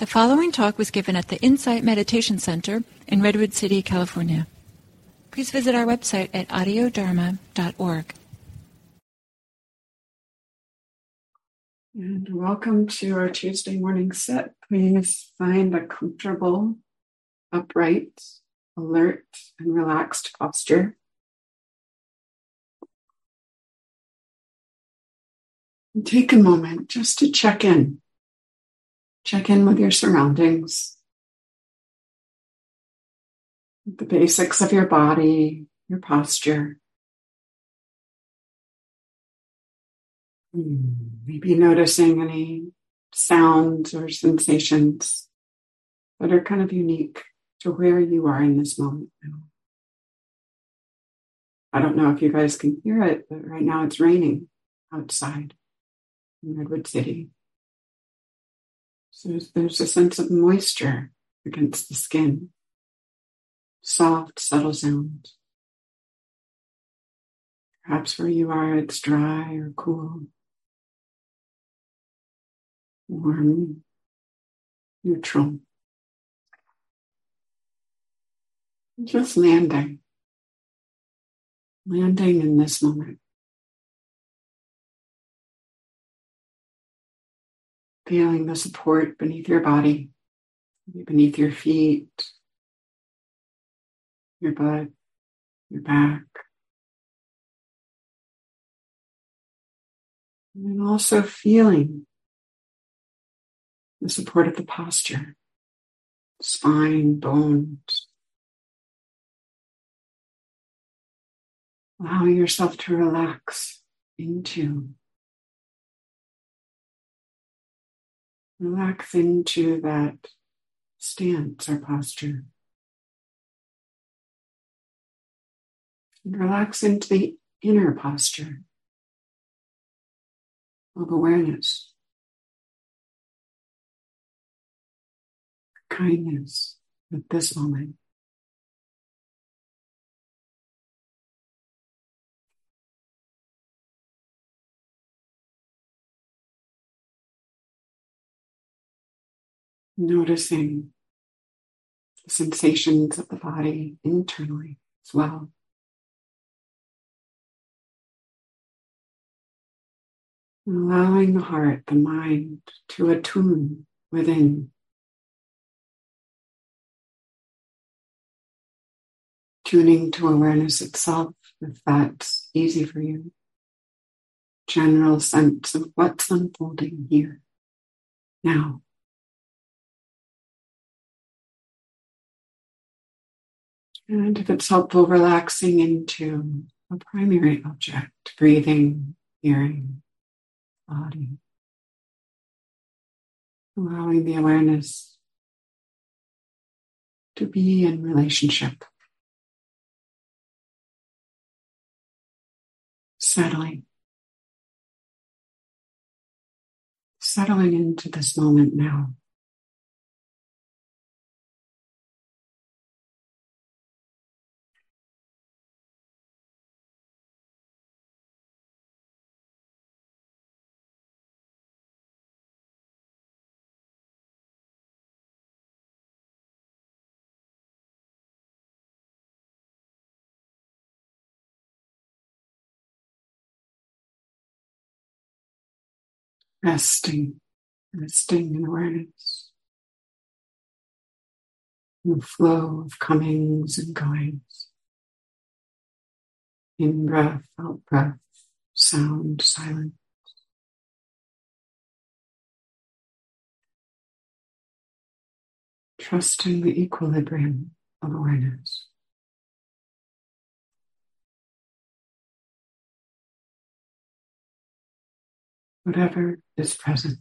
The following talk was given at the Insight Meditation Center in Redwood City, California. Please visit our website at audiodharma.org. And welcome to our Tuesday morning set. Please find a comfortable, upright, alert, and relaxed posture. Take a moment just to check in Check in with your surroundings, the basics of your body, your posture. Maybe noticing any sounds or sensations that are kind of unique to where you are in this moment now. I don't know if you guys can hear it, but right now it's raining outside in Redwood City. So there's a sense of moisture against the skin, soft, subtle sounds. Perhaps where you are, it's dry or cool, warm, neutral. Just landing, landing in this moment. Feeling the support beneath your body, beneath your feet, your butt, your back. And also feeling the support of the posture, spine, bones. Allowing yourself to relax into Relax into that stance or posture. And relax into the inner posture of awareness, kindness at this moment. Noticing the sensations of the body internally as well. allowing the heart, the mind to attune within. Tuning to awareness itself, if that's easy for you. General sense of what's unfolding here, now. And if it's helpful, relaxing into a primary object, breathing, hearing, body. Allowing the awareness to be in relationship. Settling. Settling into this moment now. Resting, resting in awareness. In the flow of comings and goings. In breath, out breath, sound, silence. Trusting the equilibrium of awareness. Whatever is present.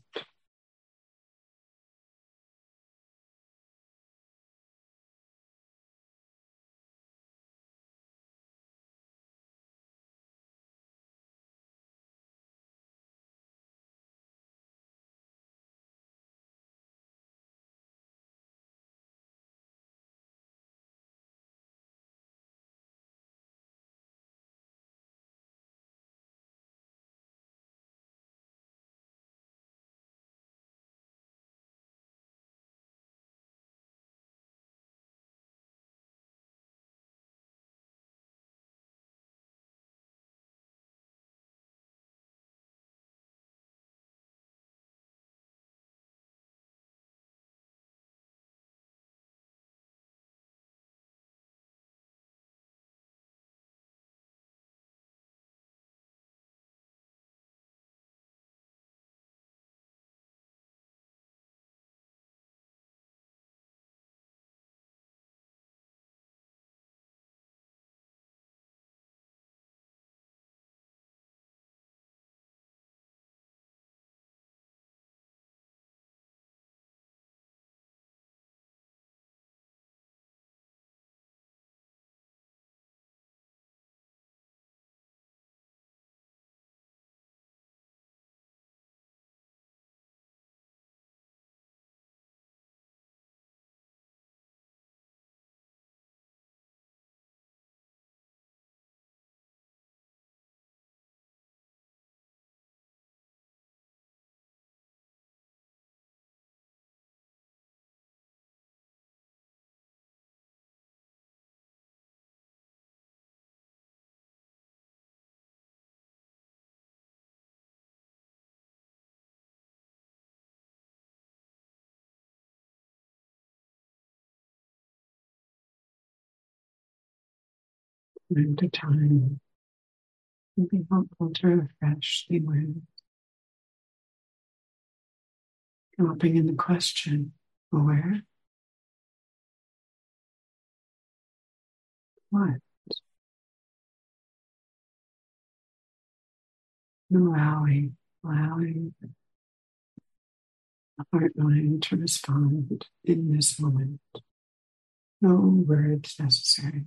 Time to time can be helpful to refresh the awareness. Dropping in the question, aware? What? Allowing, allowing the heart mind to respond in this moment. No words necessary.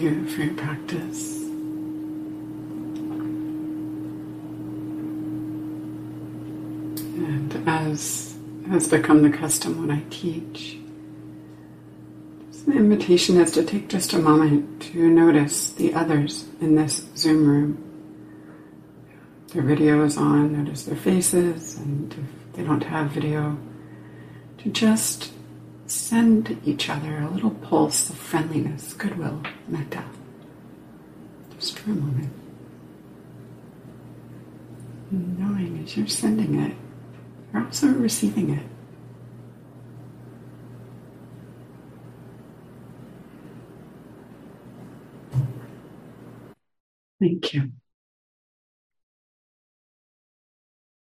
You for your practice. And as has become the custom when I teach, the invitation is to take just a moment to notice the others in this Zoom room. Their video is on, notice their faces, and if they don't have video, to just send each other a little pulse of friendliness, goodwill, metta. Just for a moment. knowing as you're sending it, you're also receiving it.